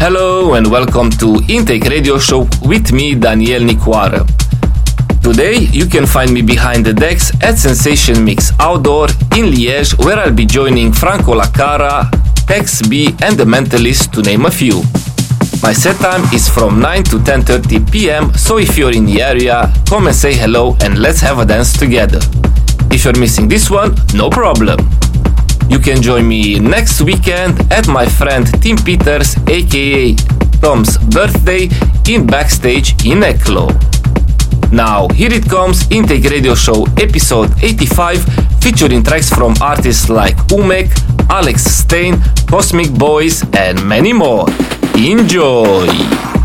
Hello and welcome to Intake Radio Show with me, Daniel Nicoară. Today, you can find me behind the decks at Sensation Mix Outdoor in Liège, where I'll be joining Franco Lacara, Tex B, and The Mentalist, to name a few. My set time is from 9 to 10:30 p.m. So if you're in the area, come and say hello and let's have a dance together. If you're missing this one, no problem. You can join me next weekend at my friend Tim Peters, aka Tom's birthday, in Backstage in Eeklo. Now, here it comes Intake Radio Show episode 85, featuring tracks from artists like Umek, Alex Stein, Cosmic Boys, and many more. Enjoy!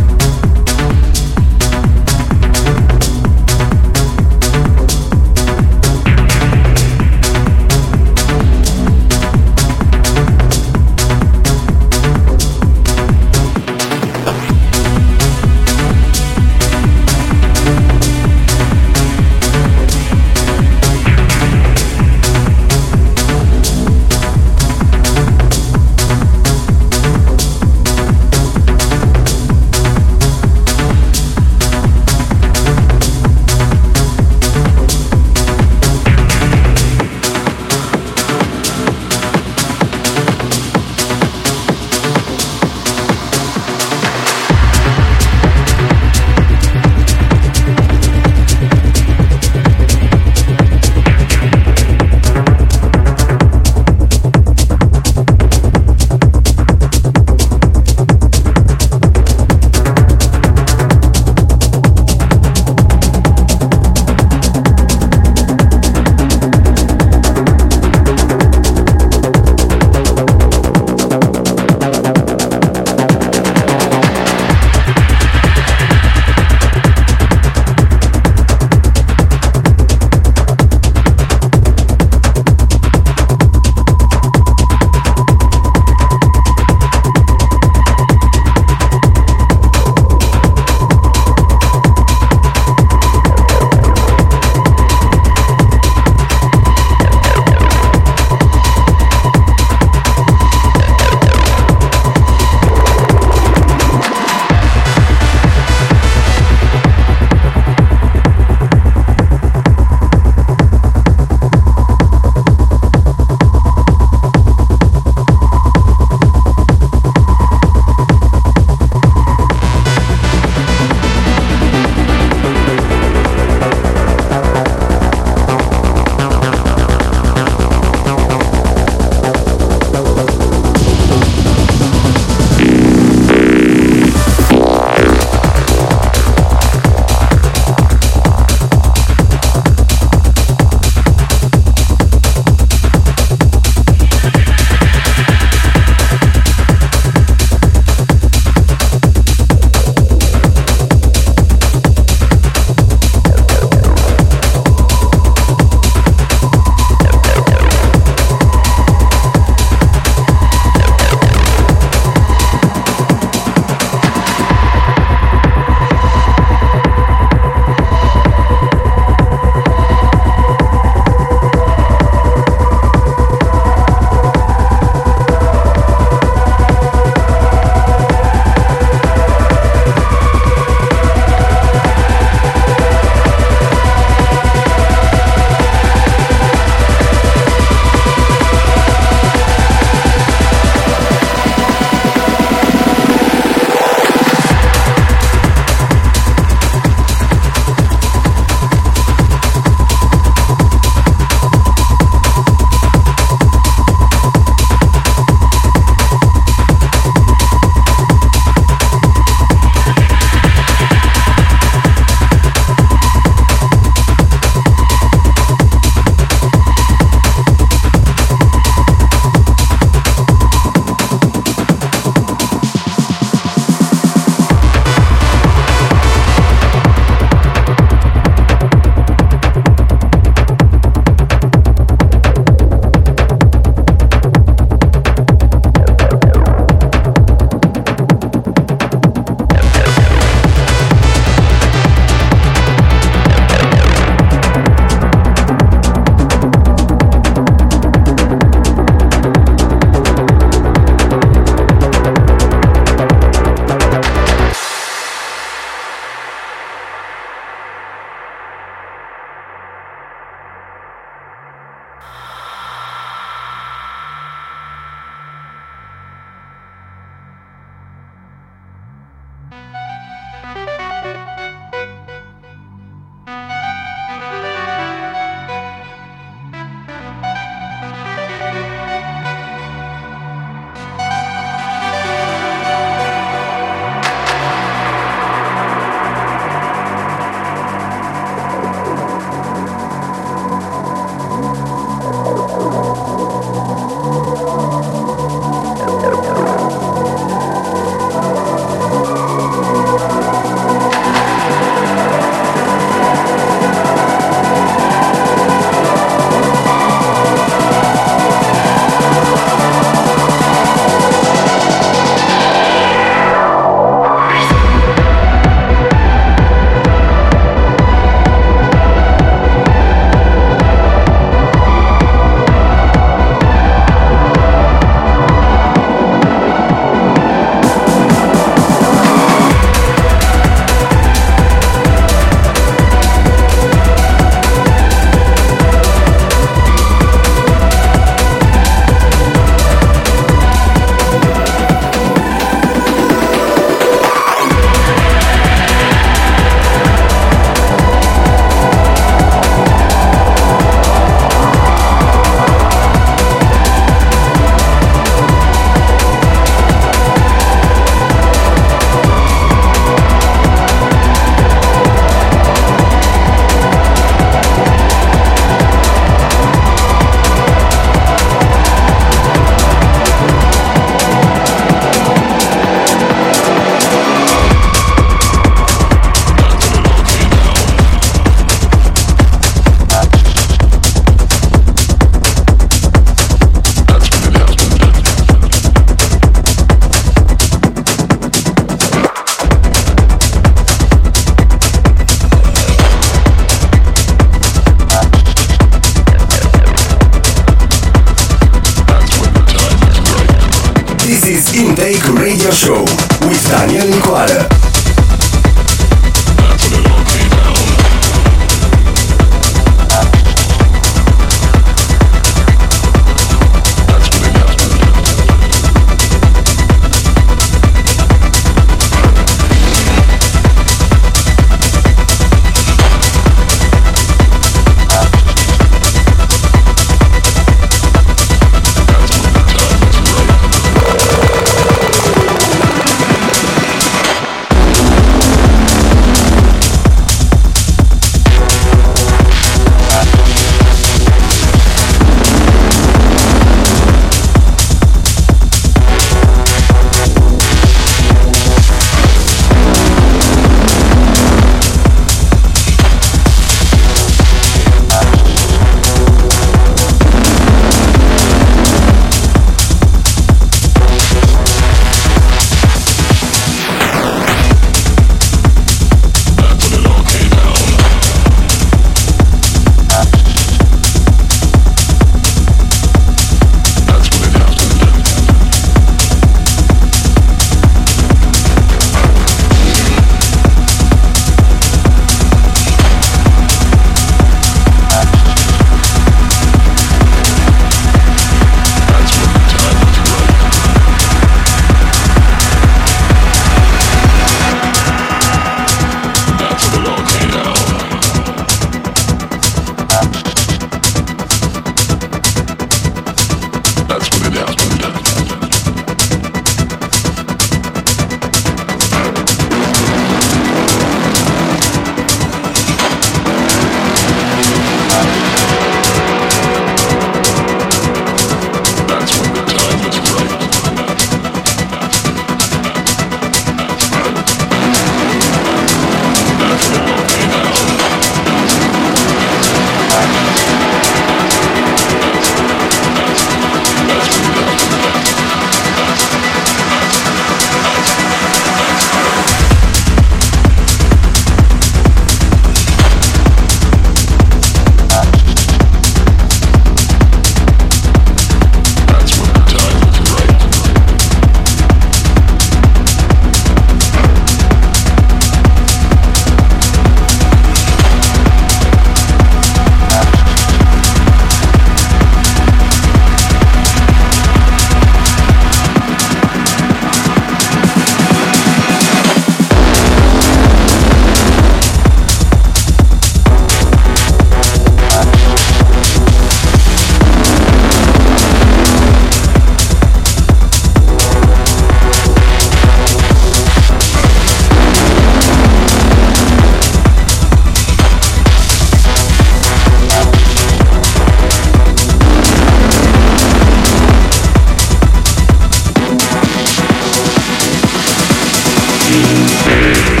Thank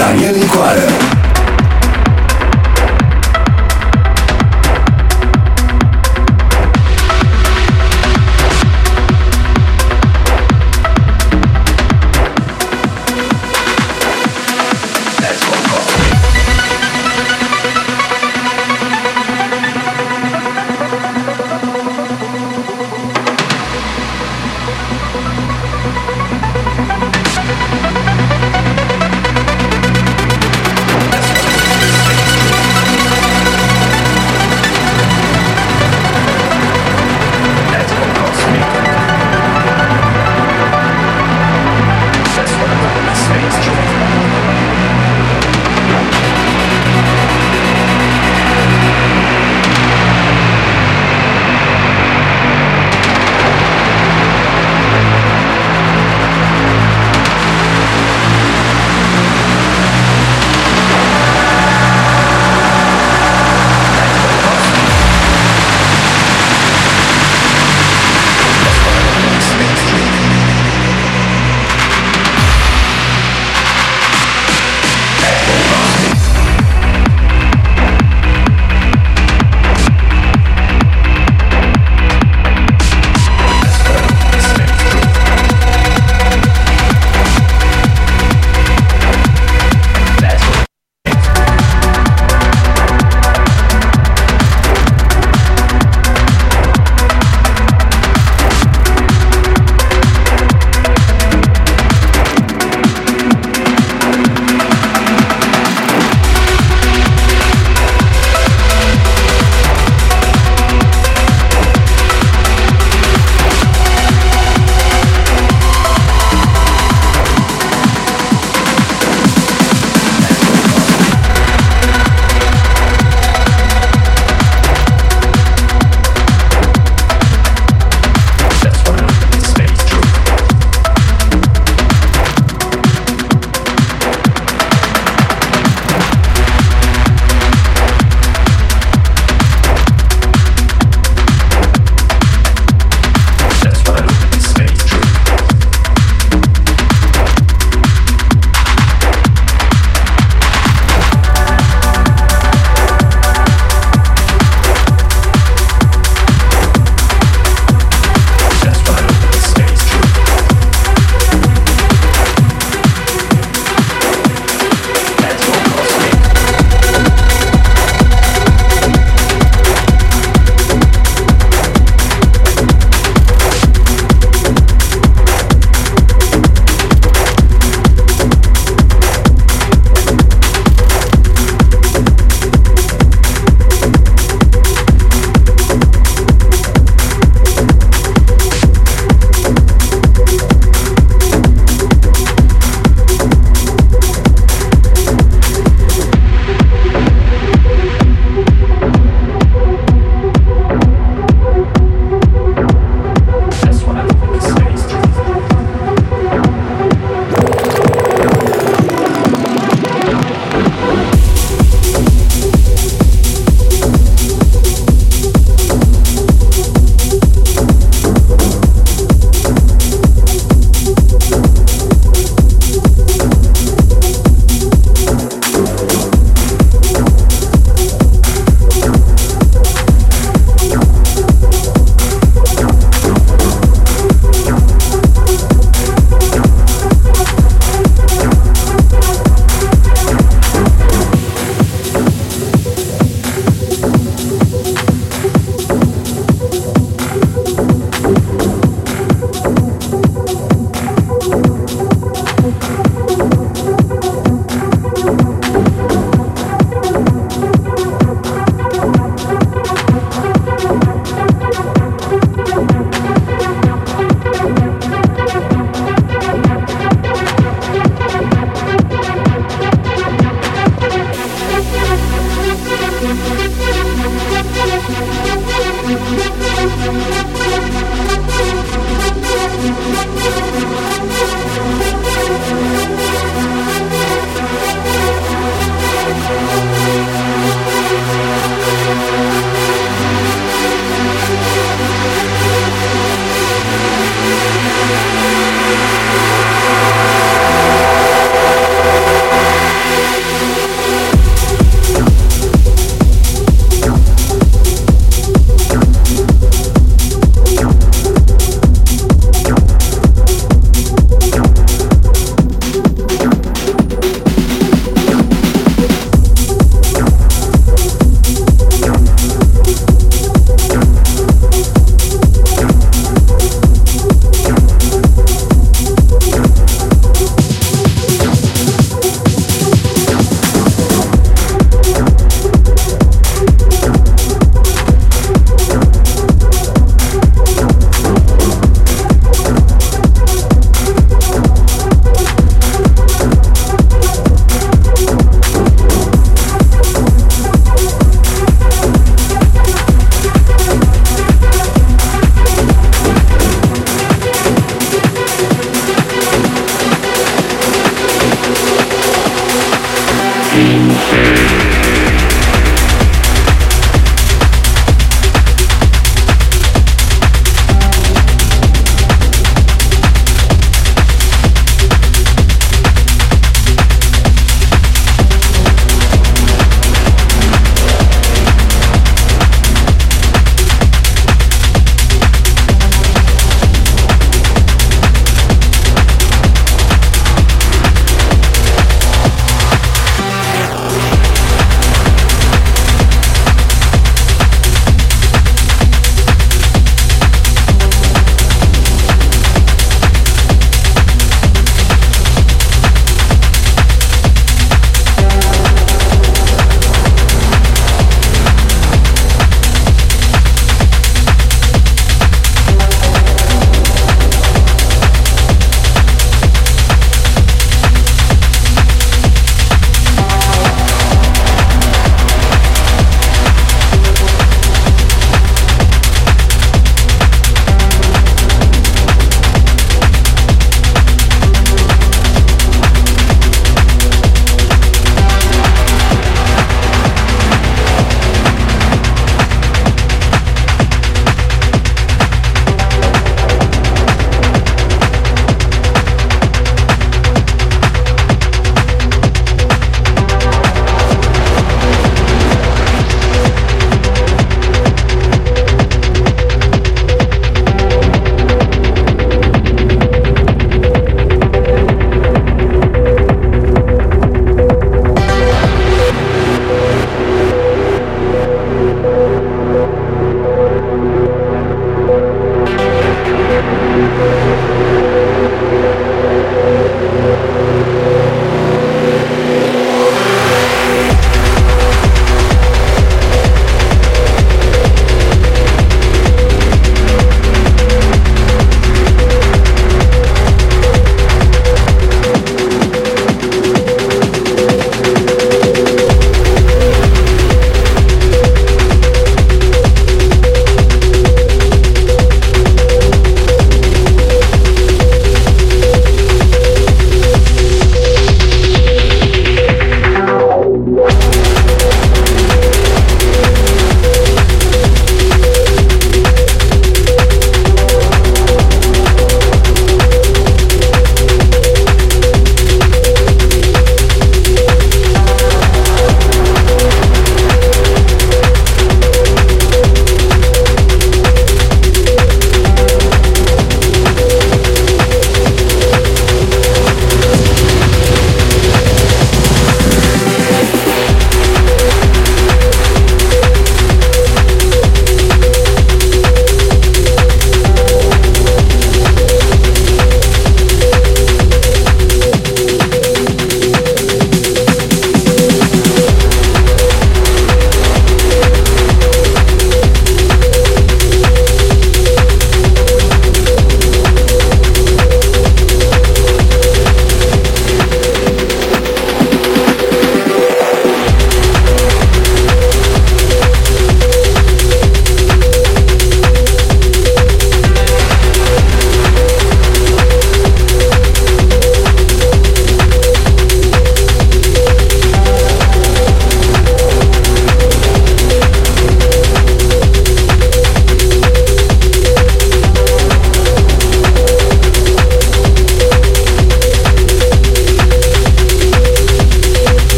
Daniel Nicoară.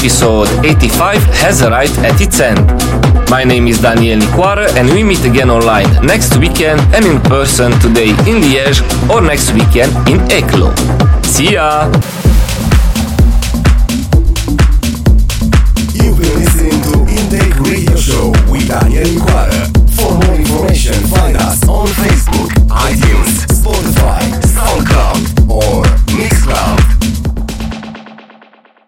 episode 85 has arrived at its end. My name is Daniel Nicoară and we meet again online next weekend and in person today in Liège or next weekend in Eeklo. See ya! You've been listening to Intake Radio Show with Daniel